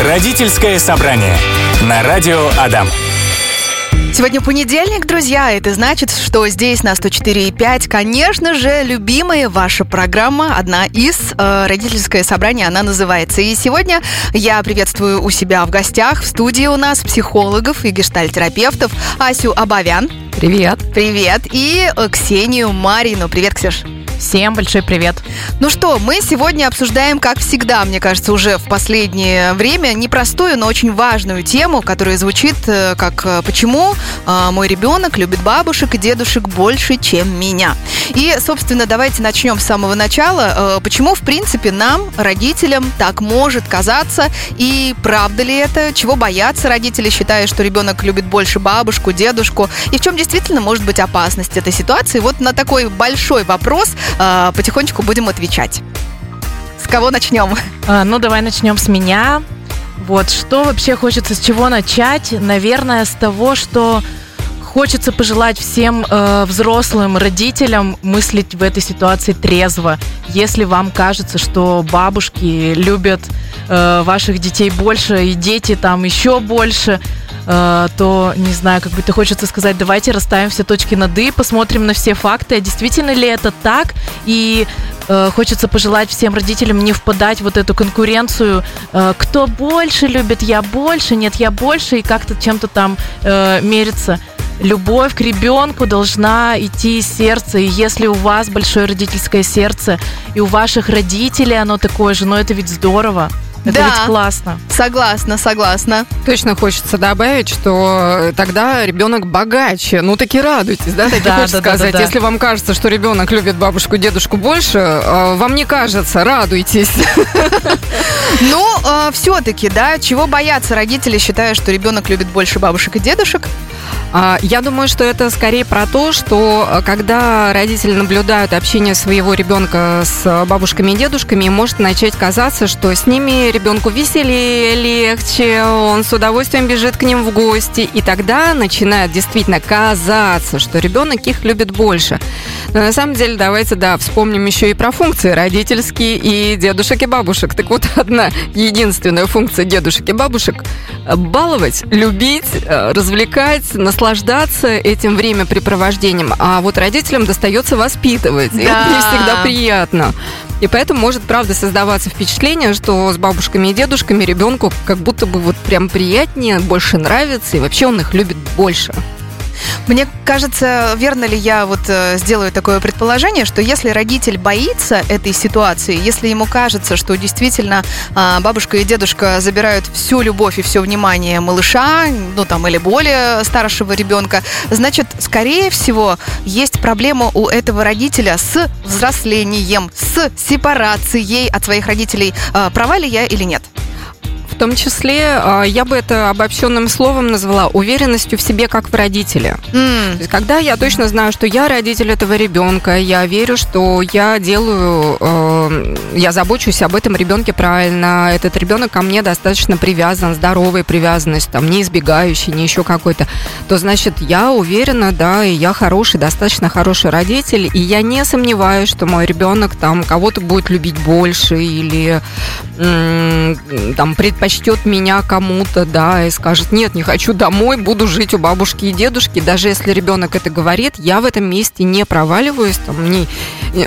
Родительское собрание на радио Адам. Сегодня понедельник, друзья. Это значит, что здесь на 104,5, конечно же, любимая ваша программа, одна из э, родительское собрание, она называется. И сегодня я приветствую у себя в гостях в студии у нас психологов и гештальтерапевтов Асю Абавян. Привет. Привет. И э, Ксению Марину. Привет, Ксюш. Всем большой привет. Ну что, мы сегодня обсуждаем, как всегда, мне кажется, уже в последнее время непростую, но очень важную тему, которая звучит э, как э, «Почему э, мой ребенок любит бабушек и дедушек больше, чем меня?» И, собственно, давайте начнем с самого начала. Почему, в принципе, нам, родителям, так может казаться? И правда ли это? Чего боятся родители, считая, что ребенок любит больше бабушку, дедушку? И в чем действительно может быть опасность этой ситуации? Вот на такой большой вопрос э, потихонечку будем отвечать. С кого начнем? А, ну, давай начнем с меня. Вот, что вообще хочется, с чего начать? Наверное, с того, что хочется пожелать всем э, взрослым родителям мыслить в этой ситуации трезво. Если вам кажется, что бабушки любят э, ваших детей больше и дети там еще больше, Э, то, не знаю, как ты хочется сказать, давайте расставим все точки над «и», посмотрим на все факты, а действительно ли это так, и э, хочется пожелать всем родителям не впадать в вот эту конкуренцию, э, кто больше любит, я больше, нет, я больше, и как-то чем-то там э, мериться любовь к ребенку должна идти из сердца. И если у вас большое родительское сердце, и у ваших родителей оно такое же, ну это ведь здорово. Это да, ведь классно. Согласна, согласна. Точно хочется добавить, что тогда ребенок богаче. Ну таки радуйтесь, да? Так да, хочется да, сказать. Да, да, Если вам кажется, что ребенок любит бабушку и дедушку больше, э, вам не кажется, радуйтесь. Ну, э, все-таки, да, чего боятся родители, считая, что ребенок любит больше бабушек и дедушек? А, я думаю, что это скорее про то, что э, когда родители наблюдают общение своего ребенка с бабушками и дедушками, может начать казаться, что с ними ребенку веселее, легче, он с удовольствием бежит к ним в гости, и тогда начинает действительно казаться, что ребенок их любит больше. Но на самом деле давайте, да, вспомним еще и про функции родительские и дедушек и бабушек. Так вот, одна единственная функция дедушек и бабушек – баловать, любить, э, развлекать, наслаждаться этим времяпрепровождением, а вот родителям достается воспитывать. Да. И это не всегда приятно. И поэтому может, правда, создаваться впечатление, что с бабушками и дедушками ребенку как будто бы вот прям приятнее, больше нравится, и вообще он их любит больше. Мне кажется, верно ли я вот э, сделаю такое предположение, что если родитель боится этой ситуации, если ему кажется, что действительно э, бабушка и дедушка забирают всю любовь и все внимание малыша, ну там или более старшего ребенка, значит, скорее всего, есть проблема у этого родителя с взрослением, с сепарацией от своих родителей. Э, права ли я или нет? В том числе а, я бы это обобщенным словом назвала уверенностью в себе как в родителе. Mm. То есть, когда я точно знаю, что я родитель этого ребенка, я верю, что я делаю, э, я забочусь об этом ребенке правильно, этот ребенок ко мне достаточно привязан, здоровая привязанность, там, не избегающий, не еще какой-то, то значит я уверена, да, и я хороший, достаточно хороший родитель, и я не сомневаюсь, что мой ребенок там кого-то будет любить больше или там предпочтет меня кому-то, да, и скажет, нет, не хочу домой, буду жить у бабушки и дедушки. Даже если ребенок это говорит, я в этом месте не проваливаюсь, там, не,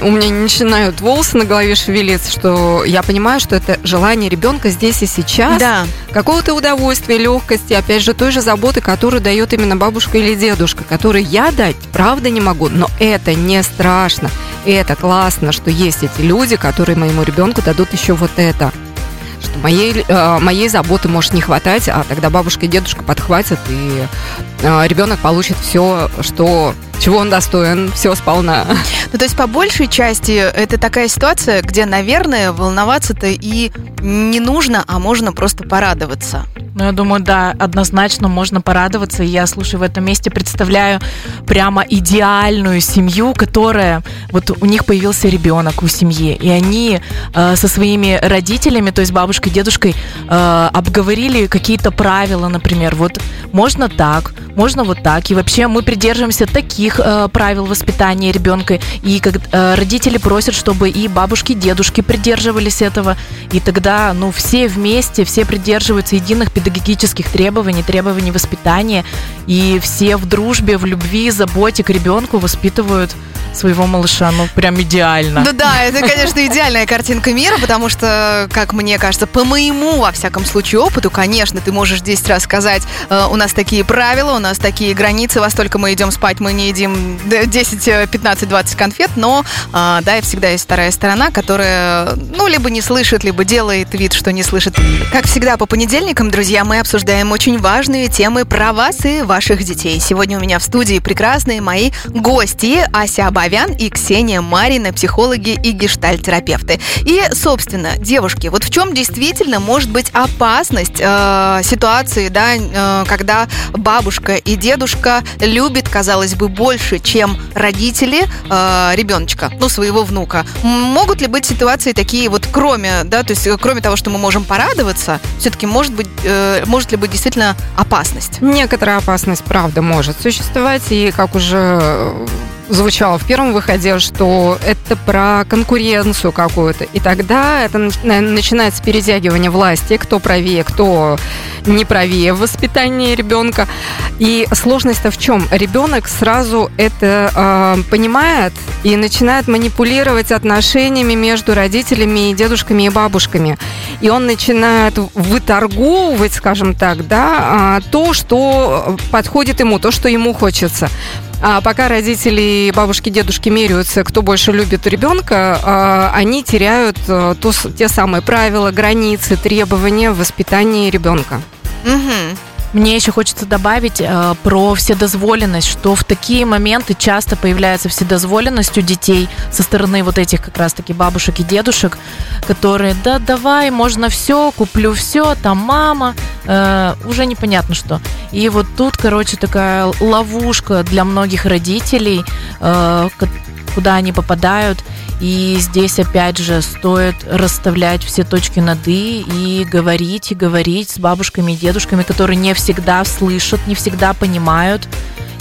у меня не начинают волосы на голове шевелиться, что я понимаю, что это желание ребенка здесь и сейчас, да. какого-то удовольствия, легкости, опять же, той же заботы, которую дает именно бабушка или дедушка, которую я дать, правда, не могу, но это не страшно, это классно, что есть эти люди, которые моему ребенку дадут еще вот это что моей, э, моей заботы может не хватать, а тогда бабушка и дедушка подхватят, и э, ребенок получит все, что чего он достоин, все сполна. Ну, то есть, по большей части, это такая ситуация, где, наверное, волноваться-то и не нужно, а можно просто порадоваться. Но я думаю, да, однозначно можно порадоваться. И я, слушай, в этом месте представляю прямо идеальную семью, которая... Вот у них появился ребенок у семьи, и они э, со своими родителями, то есть бабушкой, дедушкой, э, обговорили какие-то правила, например. Вот можно так, можно вот так. И вообще мы придерживаемся таких э, правил воспитания ребенка. И как э, родители просят, чтобы и бабушки, дедушки придерживались этого. И тогда, ну, все вместе, все придерживаются единых педагогических требований, требований воспитания. И все в дружбе, в любви, заботе к ребенку воспитывают своего малыша, ну, прям идеально. Да, да, это, конечно, идеальная картинка мира, потому что, как мне кажется, по моему, во всяком случае, опыту, конечно, ты можешь 10 раз сказать, э, у нас такие правила, у нас такие границы, во столько мы идем спать, мы не едим 10, 15, 20 конфет, но, э, да, и всегда есть вторая сторона, которая, ну, либо не слышит, либо делает вид, что не слышит. Как всегда, по понедельникам, друзья, мы обсуждаем очень важные темы про вас и ваших детей. Сегодня у меня в студии прекрасные мои гости Ася Абавян и Ксения Марина, психологи и гештальтерапевты. И, собственно, девушки, вот в чем действительно может быть опасность э, ситуации, да, э, когда бабушка и дедушка любят, казалось бы, больше, чем родители э, ребеночка, ну, своего внука. Могут ли быть ситуации такие вот, кроме, да, то есть кроме того, что мы можем порадоваться, все-таки может быть, э, может ли быть действительно опасность? Некоторая опасность, правда, может существовать, и как уже звучало в первом выходе, что это про конкуренцию какую-то. И тогда это начинается перетягивание власти, кто правее, кто не правее в воспитании ребенка. И сложность-то в чем? Ребенок сразу это э, понимает и начинает манипулировать отношениями между родителями и дедушками и бабушками. И он начинает выторговывать, скажем так, да, э, то, что подходит ему, то, что ему хочется. А пока родители, бабушки, дедушки меряются, кто больше любит ребенка, а, они теряют а, то, те самые правила, границы, требования в воспитании ребенка. Угу. Мне еще хочется добавить э, про вседозволенность, что в такие моменты часто появляется вседозволенность у детей со стороны вот этих как раз-таки бабушек и дедушек, которые, да давай, можно все, куплю все, там мама, э, уже непонятно что. И вот тут, короче, такая ловушка для многих родителей, э, куда они попадают. И здесь, опять же, стоит расставлять все точки над «и» и говорить, и говорить с бабушками и дедушками, которые не всегда слышат, не всегда понимают,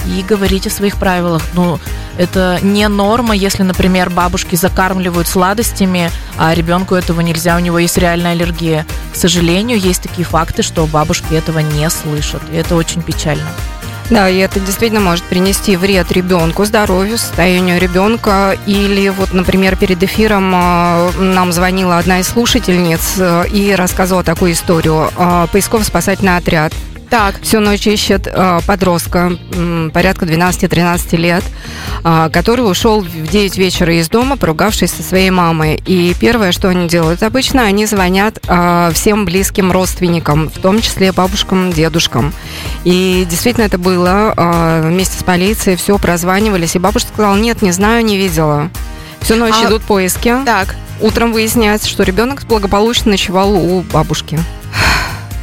и говорить о своих правилах. Ну, это не норма, если, например, бабушки закармливают сладостями, а ребенку этого нельзя, у него есть реальная аллергия. К сожалению, есть такие факты, что бабушки этого не слышат, и это очень печально. Да, и это действительно может принести вред ребенку, здоровью, состоянию ребенка. Или вот, например, перед эфиром а, нам звонила одна из слушательниц э, и рассказывала такую историю. А, поисково-спасательный отряд так. Всю ночь ищет э, подростка, э, порядка 12-13 лет, э, который ушел в 9 вечера из дома, поругавшись со своей мамой. И первое, что они делают обычно, они звонят э, всем близким родственникам, в том числе бабушкам, дедушкам. И действительно это было. Э, вместе с полицией все прозванивались. И бабушка сказала, нет, не знаю, не видела. Всю ночь а... идут поиски. Так. Утром выясняется, что ребенок благополучно ночевал у бабушки.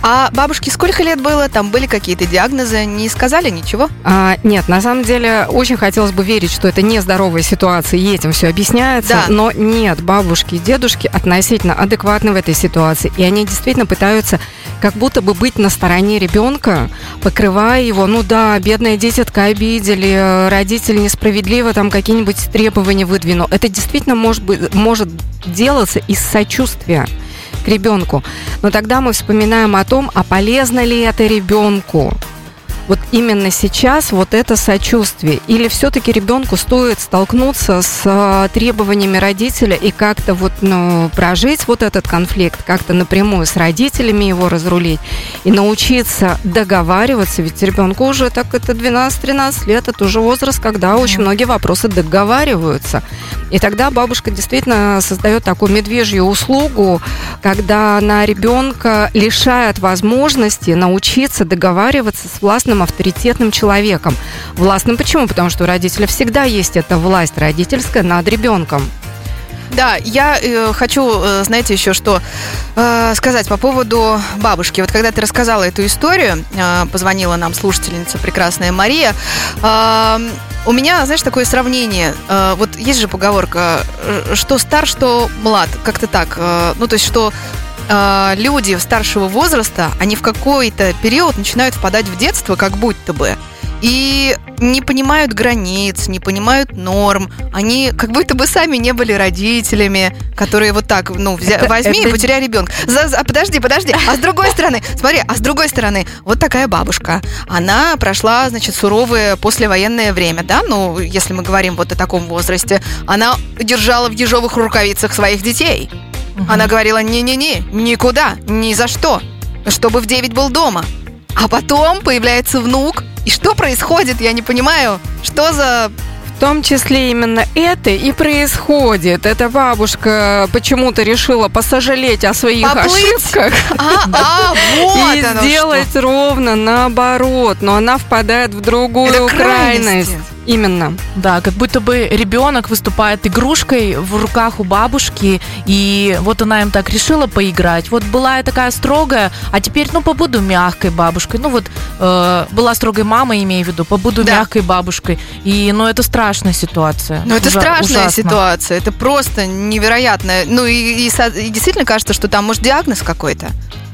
А бабушке сколько лет было? Там были какие-то диагнозы? Не сказали ничего? А, нет, на самом деле очень хотелось бы верить, что это нездоровая ситуация, и этим все объясняется. Да. Но нет, бабушки и дедушки относительно адекватны в этой ситуации. И они действительно пытаются как будто бы быть на стороне ребенка, покрывая его. Ну да, бедная дитятка обидели, родитель несправедливо там какие-нибудь требования выдвинул. Это действительно может, быть, может делаться из сочувствия ребенку. Но тогда мы вспоминаем о том, а полезно ли это ребенку вот именно сейчас вот это сочувствие? Или все-таки ребенку стоит столкнуться с а, требованиями родителя и как-то вот ну, прожить вот этот конфликт, как-то напрямую с родителями его разрулить и научиться договариваться, ведь ребенку уже так это 12-13 лет, это уже возраст, когда очень многие вопросы договариваются. И тогда бабушка действительно создает такую медвежью услугу, когда она ребенка лишает возможности научиться договариваться с властным властным, авторитетным человеком. Властным почему? Потому что у родителя всегда есть эта власть родительская над ребенком. Да, я э, хочу, э, знаете, еще что э, сказать по поводу бабушки. Вот когда ты рассказала эту историю, э, позвонила нам слушательница прекрасная Мария, э, у меня, знаешь, такое сравнение. Э, вот есть же поговорка, э, что стар, что млад, как-то так. Э, ну, то есть, что э, люди старшего возраста, они в какой-то период начинают впадать в детство, как будто бы и не понимают границ, не понимают норм. Они как будто бы сами не были родителями, которые вот так, ну, взя... это, возьми это... и потеряй ребенка. За, за, подожди, подожди. А с другой стороны, смотри, а с другой стороны, вот такая бабушка. Она прошла, значит, суровое послевоенное время, да, ну, если мы говорим вот о таком возрасте. Она держала в ежовых рукавицах своих детей. Угу. Она говорила, не-не-не, никуда, ни за что, чтобы в 9 был дома. А потом появляется внук, и что происходит, я не понимаю. Что за в том числе именно это и происходит. Эта бабушка почему-то решила посожалеть о своих Поплыть? ошибках а, а, вот и сделать что. ровно наоборот. Но она впадает в другую это крайность. Именно. Да, как будто бы ребенок выступает игрушкой в руках у бабушки, и вот она им так решила поиграть. Вот была я такая строгая, а теперь, ну, побуду мягкой бабушкой. Ну, вот э, была строгой мамой, имею в виду, побуду да. мягкой бабушкой. И, ну, это страшная ситуация. Ну, это Ужа- страшная ужасно. ситуация, это просто невероятно. Ну, и, и, и действительно кажется, что там, может, диагноз какой-то.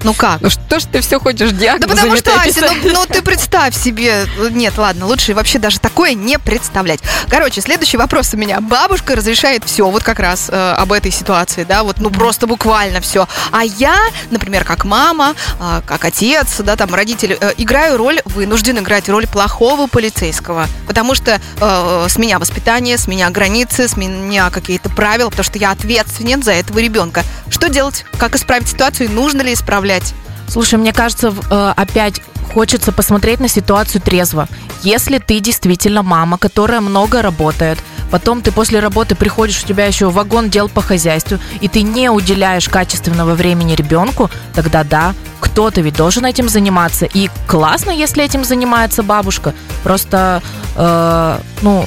Ну как? Ну что ж ты все хочешь диагноз? Да потому что, Ася, ну, ну ты представь себе. Нет, ладно, лучше вообще даже такое не представлять. Короче, следующий вопрос у меня. Бабушка разрешает все, вот как раз э, об этой ситуации, да, вот ну просто буквально все. А я, например, как мама, э, как отец, да, там родители, э, играю роль, вынужден играть роль плохого полицейского, потому что э, с меня воспитание, с меня границы, с меня какие-то правила, потому что я ответственен за этого ребенка. Что делать? Как исправить ситуацию? Нужно ли исправлять? Гулять. Слушай, мне кажется, э, опять хочется посмотреть на ситуацию трезво. Если ты действительно мама, которая много работает, потом ты после работы приходишь, у тебя еще вагон дел по хозяйству, и ты не уделяешь качественного времени ребенку, тогда да, кто-то ведь должен этим заниматься. И классно, если этим занимается бабушка. Просто, э, ну,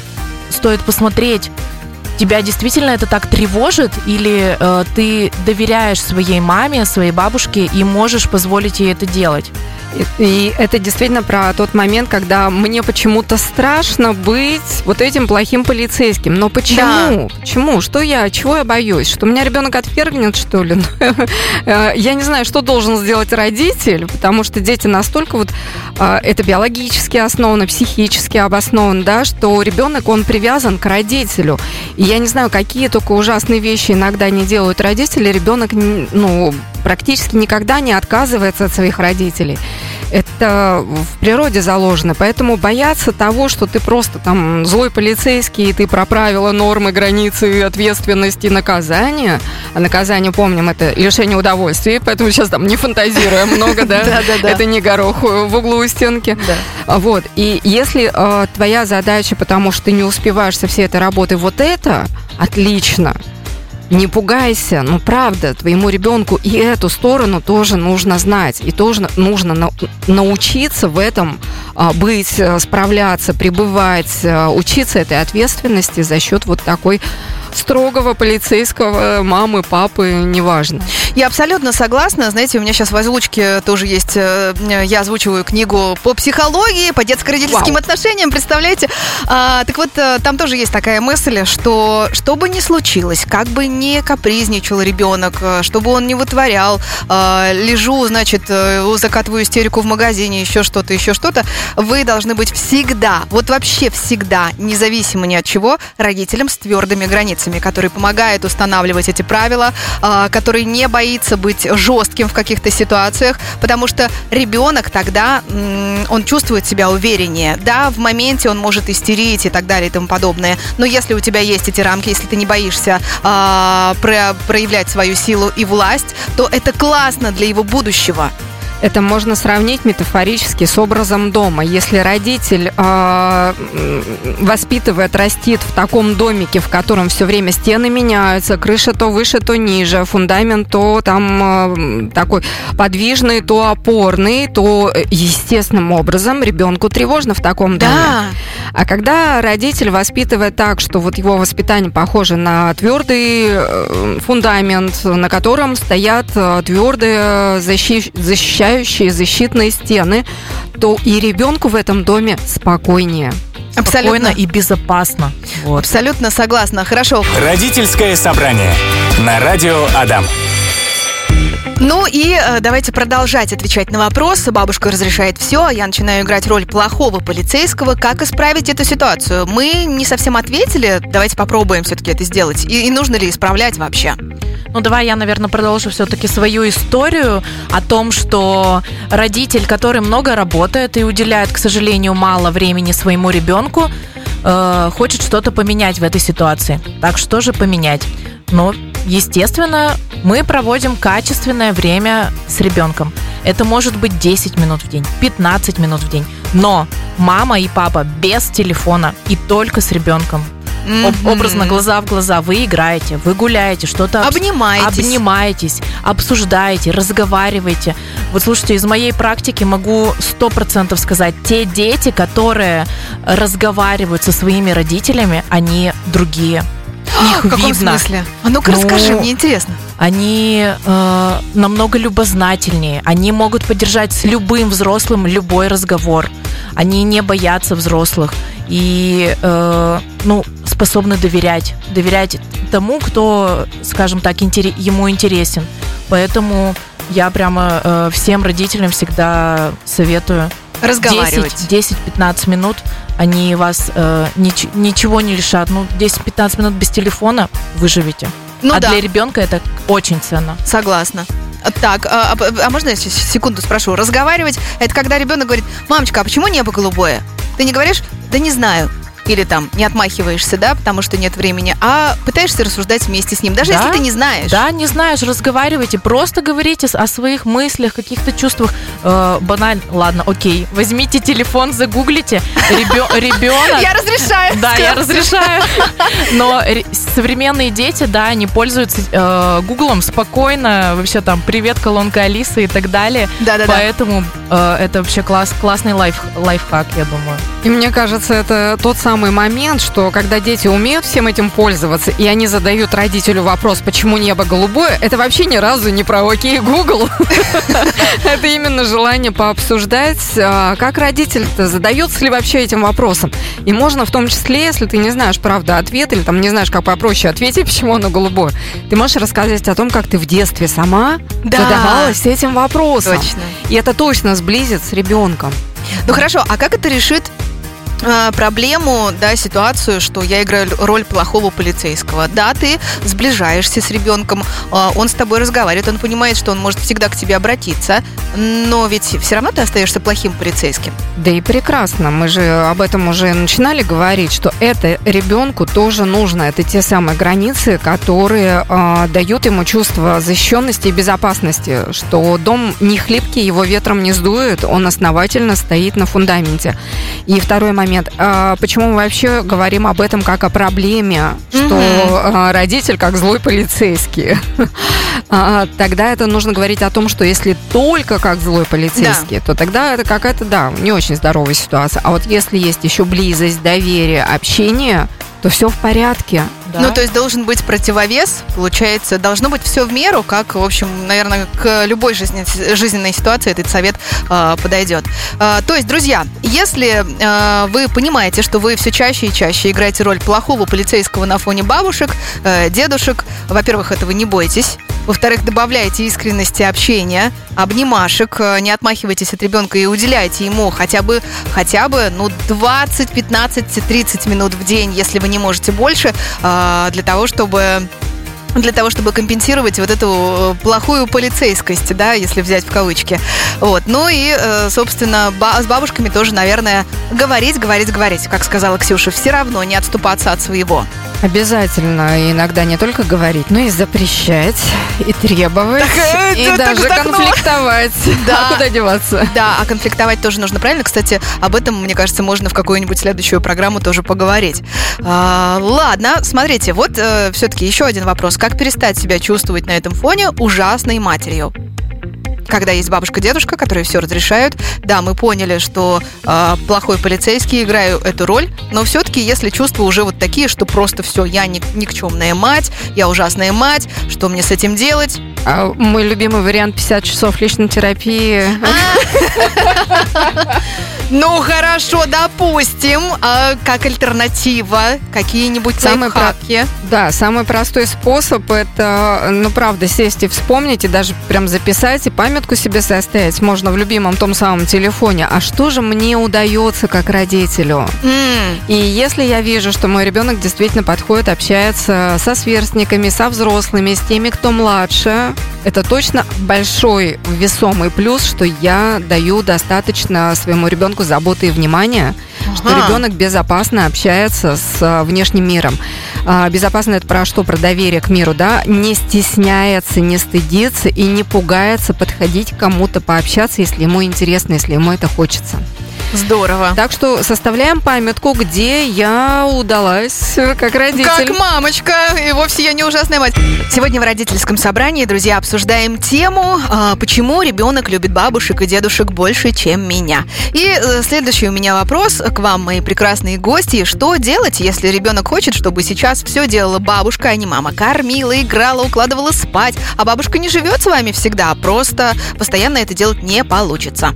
стоит посмотреть, тебя действительно это так тревожит, или э, ты доверяешь своей маме, своей бабушке и можешь позволить ей это делать? И это действительно про тот момент, когда мне почему-то страшно быть вот этим плохим полицейским. Но почему? Да. Почему? Что я? Чего я боюсь? Что у меня ребенок отвергнет, что ли? Э, я не знаю, что должен сделать родитель, потому что дети настолько вот э, это биологически основано, психически обосновано, да, что ребенок, он привязан к родителю. И я не знаю, какие только ужасные вещи иногда не делают родители. Ребенок, ну, практически никогда не отказывается от своих родителей. Это в природе заложено. Поэтому бояться того, что ты просто там злой полицейский, и ты про правила, нормы, границы, ответственности, наказания. А наказание, помним, это лишение удовольствия, поэтому сейчас там не фантазируем много, да? Это не горох в углу у стенки. Вот. И если э, твоя задача, потому что ты не успеваешь со всей этой работой, вот это отлично. Не пугайся, ну правда, твоему ребенку и эту сторону тоже нужно знать, и тоже нужно на, научиться в этом а, быть, э, справляться, пребывать, а, учиться этой ответственности за счет вот такой строгого полицейского мамы, папы, неважно. Я абсолютно согласна. Знаете, у меня сейчас в озвучке тоже есть, э, я озвучиваю книгу по психологии, по детско-родительским отношениям, представляете? А, так вот, э, там тоже есть такая мысль, что что бы ни случилось, как бы не капризничал ребенок, э, чтобы он не вытворял, лежу, значит, закатываю истерику в магазине, еще что-то, еще что-то, вы должны быть всегда, вот вообще всегда, независимо ни от чего, родителям с твердыми границами границами, который помогает устанавливать эти правила, а, который не боится быть жестким в каких-то ситуациях, потому что ребенок тогда, он чувствует себя увереннее. Да, в моменте он может истерить и так далее и тому подобное, но если у тебя есть эти рамки, если ты не боишься а, проявлять свою силу и власть, то это классно для его будущего. Это можно сравнить метафорически с образом дома. Если родитель э, воспитывает, растит в таком домике, в котором все время стены меняются, крыша то выше, то ниже, фундамент то там э, такой подвижный, то опорный, то э, естественным образом ребенку тревожно в таком доме. Да. А когда родитель воспитывает так, что вот его воспитание похоже на твердый э, фундамент, на котором стоят э, твердые защи- защищающие защитные стены, то и ребенку в этом доме спокойнее. Спокойно и безопасно. Вот. Абсолютно согласна. Хорошо. Родительское собрание на радио Адам. Ну и э, давайте продолжать отвечать на вопросы. Бабушка разрешает все, а я начинаю играть роль плохого полицейского. Как исправить эту ситуацию? Мы не совсем ответили. Давайте попробуем все-таки это сделать. И, и нужно ли исправлять вообще? Ну, давай я, наверное, продолжу все-таки свою историю о том, что родитель, который много работает и уделяет, к сожалению, мало времени своему ребенку, э, хочет что-то поменять в этой ситуации. Так что же поменять? Ну, естественно, мы проводим качественное время с ребенком. Это может быть 10 минут в день, 15 минут в день. Но мама и папа без телефона и только с ребенком. Мгм. образно глаза в глаза. Вы играете, вы гуляете, что-то обс- Обнимаетесь. обнимаетесь, обсуждаете, разговариваете. Вот слушайте, из моей практики могу сто процентов сказать, те дети, которые разговаривают со своими родителями, они другие. Их В каком видно. смысле? А ну-ка Ну, расскажи, мне интересно. Они э, намного любознательнее. Они могут поддержать с любым взрослым любой разговор. Они не боятся взрослых и э, ну, способны доверять. Доверять тому, кто, скажем так, интере- ему интересен. Поэтому я прямо э, всем родителям всегда советую Разговаривать. 10-15 минут они вас э, нич- ничего не лишат. Ну, 10-15 минут без телефона выживете. Ну а да, для ребенка это очень ценно. согласна. А, Так, а, а- а можно я секунду спрошу? Разговаривать это когда ребенок говорит: мамочка, а почему небо голубое? Ты не говоришь, да не знаю. Или там не отмахиваешься, да, потому что нет времени, а пытаешься рассуждать вместе с ним, даже Да, если ты не знаешь. Да, не знаешь, разговаривайте, просто говорите о своих мыслях, каких-то чувствах. Э, банально, ладно, окей, возьмите телефон, загуглите. Ребенок. Я разрешаю. Да, я разрешаю. Но ре- современные дети, да, они пользуются э, Гуглом спокойно, вообще там привет, колонка Алисы и так далее. Да-да-да. Поэтому э, это вообще класс, классный лайф, лайфхак, я думаю. И мне кажется, это тот самый момент, что когда дети умеют всем этим пользоваться, и они задают родителю вопрос, почему небо голубое, это вообще ни разу не про окей, Google. Это именно желание пообсуждать, а, как родитель-то задается ли вообще этим вопросом. И можно в том числе, если ты не знаешь, правда, ответ, или там не знаешь, как попроще ответить, почему оно голубое, ты можешь рассказать о том, как ты в детстве сама Да. задавалась этим вопросом. Точно. И это точно сблизит с ребенком. Ну хорошо, а как это решит проблему, да, ситуацию, что я играю роль плохого полицейского. Да, ты сближаешься с ребенком, э, он с тобой разговаривает, он понимает, что он может всегда к тебе обратиться, но ведь все равно ты остаешься плохим полицейским. Да и прекрасно. Мы же об этом уже начинали говорить, что это ребенку тоже нужно. Это те самые границы, которые э, дают ему чувство защищенности и безопасности, что дом не хлипкий, его ветром не сдует, он основательно стоит на фундаменте. И второй момент. Э, почему мы вообще говорим об этом как о проблеме, что э, родитель как злой полицейский? А, Тогда это нужно говорить о том, что если только как злой полицейский, то тогда это какая-то, да, не очень здоровая ситуация. А вот если есть еще близость, доверие, общение, то все в порядке. Да. Ну, то есть должен быть противовес, получается, должно быть все в меру, как, в общем, наверное, к любой жизни- жизненной ситуации этот совет э, подойдет. Э, то есть, друзья, если э, вы понимаете, что вы все чаще и чаще играете роль плохого полицейского на фоне бабушек, э, дедушек, во-первых, этого не бойтесь. Во-вторых, добавляйте искренности общения, обнимашек, э, не отмахивайтесь от ребенка и уделяйте ему хотя бы, хотя бы, ну, 20, 15, 30 минут в день, если вы не можете больше, э, для того, чтобы для того, чтобы компенсировать вот эту э, плохую полицейскость, да, если взять в кавычки. Вот. Ну и, э, собственно, с бабушками тоже, наверное, говорить, говорить, говорить. Как сказала Ксюша, все равно не отступаться от своего. Обязательно иногда не только говорить, но и запрещать, и требовать, Так, и это даже так, конфликтовать. Да. А куда деваться? Да, а конфликтовать тоже нужно правильно. Кстати, об этом, мне кажется, можно в какую-нибудь следующую программу тоже поговорить. А, ладно, смотрите, вот все-таки еще один вопрос. Как перестать себя чувствовать на этом фоне ужасной матерью? Когда есть бабушка-дедушка, которые все разрешают. Да, мы поняли, что э, плохой полицейский играю эту роль, но все-таки, если чувства уже вот такие, что просто все, я ни- никчемная мать, я ужасная мать, что мне с этим делать? А мой любимый вариант 50 часов личной терапии. Ну хорошо, допустим, а как альтернатива какие-нибудь Самый про- лайфхаки. Да, самый простой способ это, ну правда, сесть и вспомнить, и даже прям записать, и памятку себе составить. Можно в любимом том самом телефоне. А что же мне удается как родителю? М, И если я вижу, что мой ребенок действительно подходит, общается со сверстниками, со взрослыми, с теми, кто младше, это точно большой весомый плюс, что я даю достаточно своему ребенку заботы и внимания, что Ага. ребенок безопасно общается с а, внешним миром. А, Безопасно это про что? Про доверие к миру, да? Не стесняется, не стыдится и не пугается подходить к кому-то пообщаться, если ему интересно, если ему это хочется. Здорово. Так что составляем памятку, где я удалась как родитель. Как мамочка, и вовсе я не ужасная мать. Сегодня в родительском собрании, друзья, обсуждаем тему, а, почему ребенок любит бабушек и дедушек больше, чем меня. И э, следующий у меня вопрос к вам, мои прекрасные гости. Что делать, если ребенок хочет, чтобы сейчас все делала бабушка, а не мама? Кормила, играла, укладывала спать, а бабушка не живет с вами всегда, просто постоянно это делать не получится.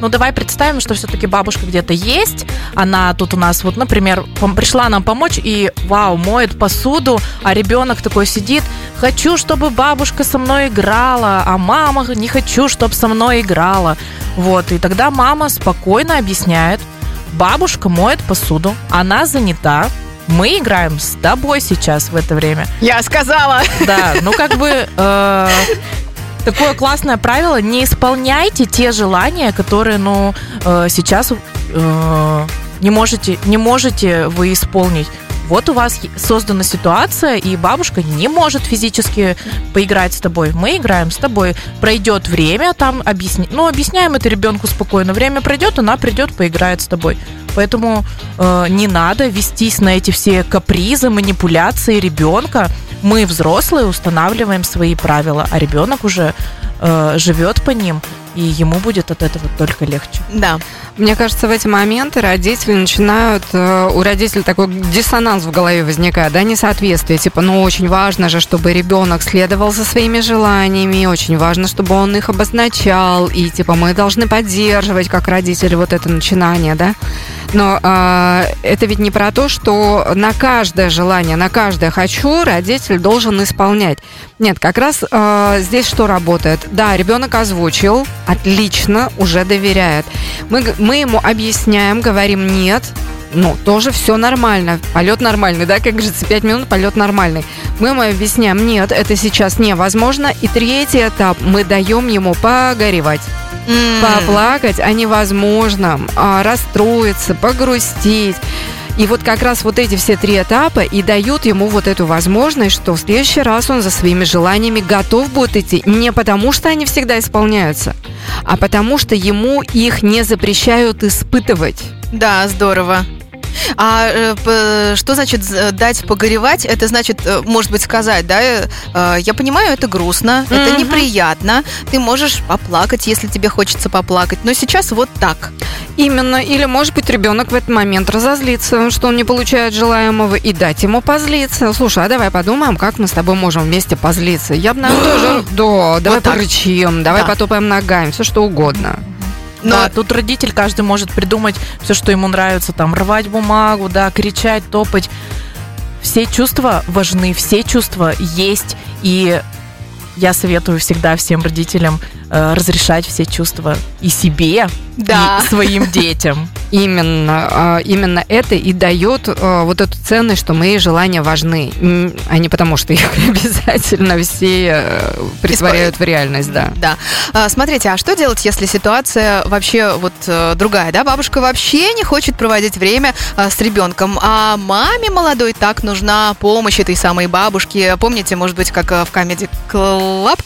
Ну, давай представим, что все-таки бабушка где-то есть. Она тут у нас, вот, например, пришла нам помочь и, вау, моет посуду, а ребенок такой сидит. Хочу, чтобы бабушка со мной играла, а мама не хочу, чтобы со мной играла. Вот, и тогда мама спокойно объясняет. Бабушка моет посуду, она занята, мы играем с тобой сейчас в это время. Я сказала! Да, ну как бы э, такое классное правило, не исполняйте те желания, которые, ну, э, сейчас э, не можете, не можете вы исполнить. Вот у вас создана ситуация, и бабушка не может физически поиграть с тобой. Мы играем с тобой. Пройдет время, там объясни... Ну, объясняем это ребенку спокойно. Время пройдет, она придет, поиграет с тобой. Поэтому э, не надо вестись на эти все капризы, манипуляции ребенка. Мы, взрослые, устанавливаем свои правила, а ребенок уже э, живет по ним, и ему будет от этого только легче. Да. Мне кажется, в эти моменты родители начинают, э, у родителей такой диссонанс в голове возникает, да, несоответствие. Типа, ну, очень важно же, чтобы ребенок следовал за своими желаниями, очень важно, чтобы он их обозначал, и, типа, мы должны поддерживать, как родители, вот это начинание, да. Но э, это ведь не про то, что на каждое желание, на каждое хочу родитель должен исполнять. Нет, как раз э, здесь что работает? Да, ребенок озвучил, отлично, уже доверяет. Мы, мы ему объясняем, говорим нет, ну, тоже все нормально. Полет нормальный, да, как говорится, 5 минут полет нормальный. Мы ему объясняем, нет, это сейчас невозможно. И третий этап, мы даем ему погоревать. М. Поплакать о невозможном, а, расстроиться, погрустить. И вот как раз вот эти все три этапа и дают ему вот эту возможность, что в следующий раз он за своими желаниями готов будет идти. Не потому, что они всегда исполняются, а потому, что ему их не запрещают испытывать. Да, здорово. А э, что значит дать погоревать? Это значит, э, может быть, сказать, да, э, э, я понимаю, это грустно, это Мгм. неприятно, ты можешь поплакать, если тебе хочется поплакать, но сейчас вот так. Именно. Или, может быть, ребенок в этот момент разозлится, что он не получает желаемого, и дать ему позлиться. Слушай, а давай подумаем, как мы с тобой можем вместе позлиться. Я бы, наверное, тоже... Да, давай так. порычим, давай Да. потопаем ногами, все что угодно. Но Да, тут родитель каждый может придумать все, что ему нравится, там рвать бумагу, да, кричать, топать. Все чувства важны, все чувства есть, и я советую всегда всем родителям э, разрешать все чувства и себе, Да. и своим детям. именно, а, именно это и дает а, вот эту ценность, что мои желания важны, а не потому, что их обязательно все э, притворяют в реальность, да. Да. А, смотрите, а что делать, если ситуация вообще вот э, другая, да? Бабушка вообще не хочет проводить время с ребенком, а маме молодой так нужна помощь этой самой бабушки. Помните, может быть, как э, в Comedy Club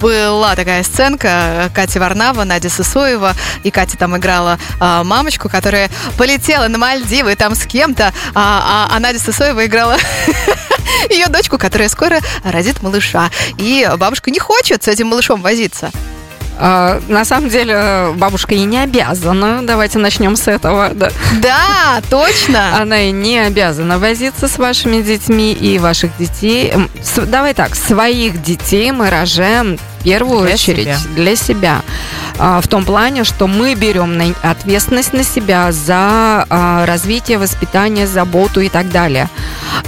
была такая сценка Катя Варнава, Надя Сысоева, и Катя там играла маму, мамочку, которая полетела на Мальдивы там с кем-то, а, а, а Надя Сысоева играла ее дочку, которая скоро родит малыша. И бабушка не хочет с этим малышом возиться. А, на самом деле бабушка и не обязана. Давайте начнем с этого. Да, да точно. Она и не обязана возиться с вашими детьми и ваших детей. Давай так, своих детей мы рожаем первую для очередь себя. для себя. А, в том плане, что мы берем ответственность на себя за а, развитие, воспитание, заботу и так далее.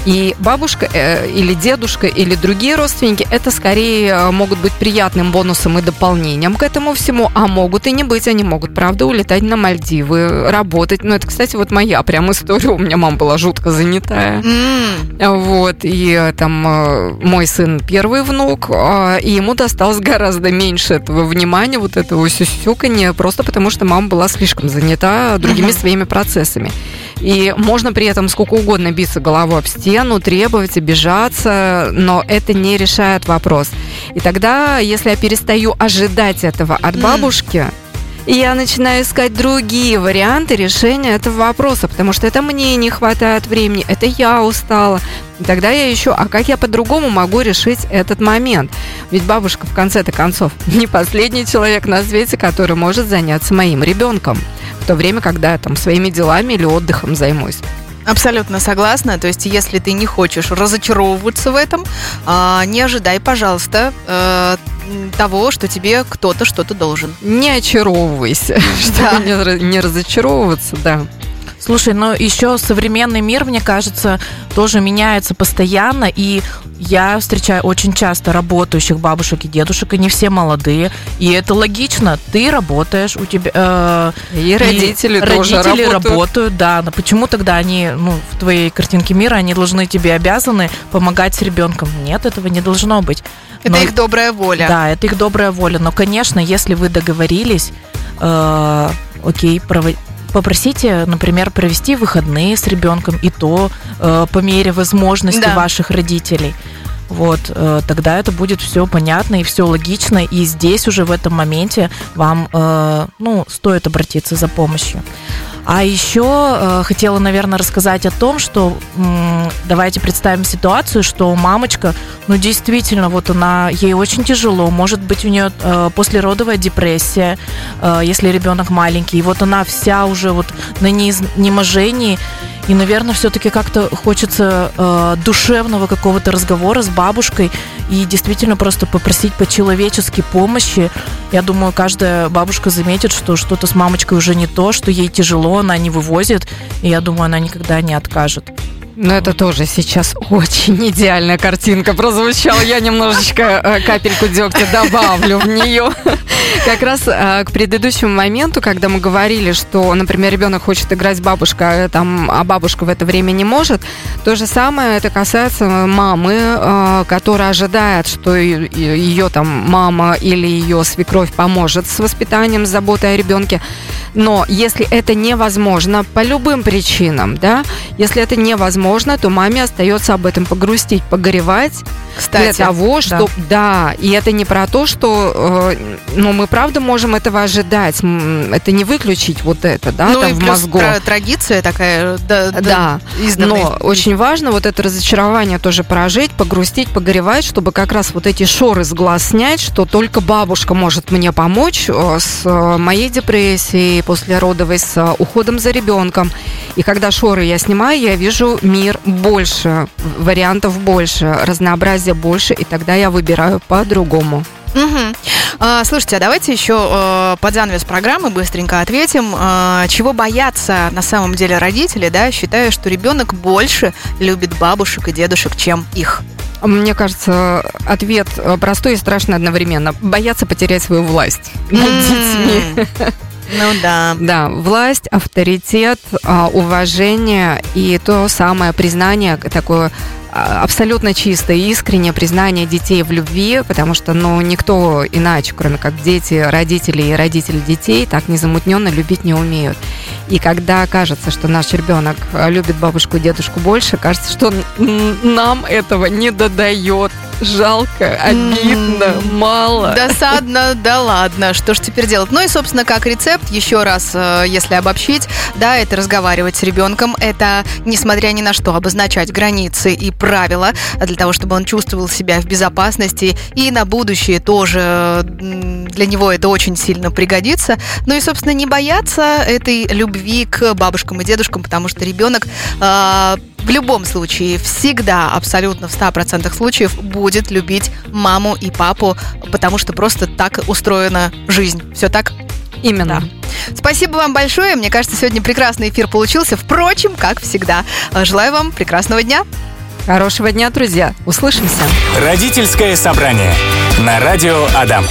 И бабушка э, или дедушка или другие родственники это скорее э, могут быть приятным бонусом и дополнением к этому всему, а могут и не быть. Они могут, правда, улетать на Мальдивы, работать. Ну, это, кстати, вот моя прям история. У меня мама была жутко занятая. Mm. Вот. И э, там мой сын первый внук, а, и ему досталось гораздо меньше этого внимания, вот этого сюсюканья, просто потому что мама была слишком занята другими своими процессами. И можно при этом сколько угодно биться головой об стену, требовать, обижаться, но это не решает вопрос. И тогда, если я перестаю ожидать этого от бабушки, я начинаю искать другие варианты решения этого вопроса, потому что это мне не хватает времени, это я устала. И тогда я ищу, а как я по-другому могу решить этот момент? Ведь бабушка, в конце-то концов, не последний человек на свете, который может заняться моим ребенком в то время, когда я там своими делами или отдыхом займусь. Абсолютно согласна. То есть, если ты не хочешь разочаровываться в этом, а, не ожидай, пожалуйста, э, того, что тебе кто-то что-то должен. Не очаровывайся, чтобы не разочаровываться, да. Слушай, но еще современный мир, мне кажется, тоже меняется постоянно, и я встречаю очень часто работающих бабушек и дедушек, и не все молодые, и это логично. Ты работаешь, у тебя э, и родители и тоже родители работают. работают, да. Но почему тогда они, ну, в твоей картинке мира, они должны тебе обязаны помогать с ребенком? Нет, этого не должно быть. Это но, их добрая воля. Да, это их добрая воля. Но, конечно, если вы договорились, э, окей, проводить попросите, например, провести выходные с ребенком, и то э, по мере возможности да. ваших родителей. Вот, э, тогда это будет все понятно и все логично, и здесь уже в этом моменте вам, э, ну, стоит обратиться за помощью. А еще э, хотела, наверное, рассказать о том, что м, давайте представим ситуацию, что мамочка, ну действительно, вот она, ей очень тяжело, может быть у нее э, послеродовая депрессия, э, если ребенок маленький, и вот она вся уже вот на неизнеможении, и, наверное, все-таки как-то хочется э, душевного какого-то разговора с бабушкой и действительно просто попросить по-человечески помощи. Я думаю, каждая бабушка заметит, что что-то с мамочкой уже не то, что ей тяжело, она не вывозит, и я думаю, она никогда не откажет. Но это тоже сейчас очень идеальная картинка прозвучала. Я немножечко э, капельку дегтя добавлю в нее. Как раз э, к предыдущему моменту, когда мы говорили, что, например, ребенок хочет играть с бабушкой, а, там, а бабушка в это время не может, то же самое это касается мамы, э, которая ожидает, что ее там мама или ее свекровь поможет с воспитанием, с заботой о ребенке. Но если это невозможно по любым причинам, да, если это невозможно, то маме остается об этом погрустить, погоревать Кстати, для того, что да. да, и это не про то, что, э, ну, мы правда можем этого ожидать, это не выключить вот это, да, ну, там и в мозгу. Про традиция такая, да, да, да. но очень важно вот это разочарование тоже прожить, погрустить, погоревать, чтобы как раз вот эти шоры с глаз снять, что только бабушка может мне помочь э, с э, моей депрессией, после родовой с э, уходом за ребенком. И когда шоры я снимаю, я вижу мир больше, вариантов больше, разнообразия больше, и тогда я выбираю по-другому. Угу. А, слушайте, а давайте еще э, под занавес программы быстренько ответим, э, чего боятся на самом деле родители, да, считая, что ребенок больше любит бабушек и дедушек, чем их. Мне кажется, ответ э, простой и страшный одновременно. Боятся потерять свою власть над детьми. Ну да. Да, власть, авторитет, а, уважение и то самое признание такое а, абсолютно чистое, искреннее признание детей в любви, потому что, ну, никто иначе, кроме как дети, родители и родители детей, так незамутненно любить не умеют. И когда кажется, что наш ребенок любит бабушку и дедушку больше, кажется, что нам этого не додает жалко, обидно, mm. мало. Досадно, да ладно, что ж теперь делать? Ну и, собственно, как рецепт, еще раз, э, если обобщить, да, это разговаривать с ребенком, это, несмотря ни на что, обозначать границы и правила для того, чтобы он чувствовал себя в безопасности, и на будущее тоже для него это очень сильно пригодится. Ну и, собственно, не бояться этой любви к бабушкам и дедушкам, потому что ребенок э, в любом случае всегда, абсолютно в 100% случаев будет любить маму и папу, потому что просто так устроена жизнь. Все так? Именно. Да. Спасибо вам большое. Мне кажется, сегодня прекрасный эфир получился. Впрочем, как всегда. Желаю вам прекрасного дня. Хорошего дня, друзья. Услышимся. Родительское собрание на радио Адам.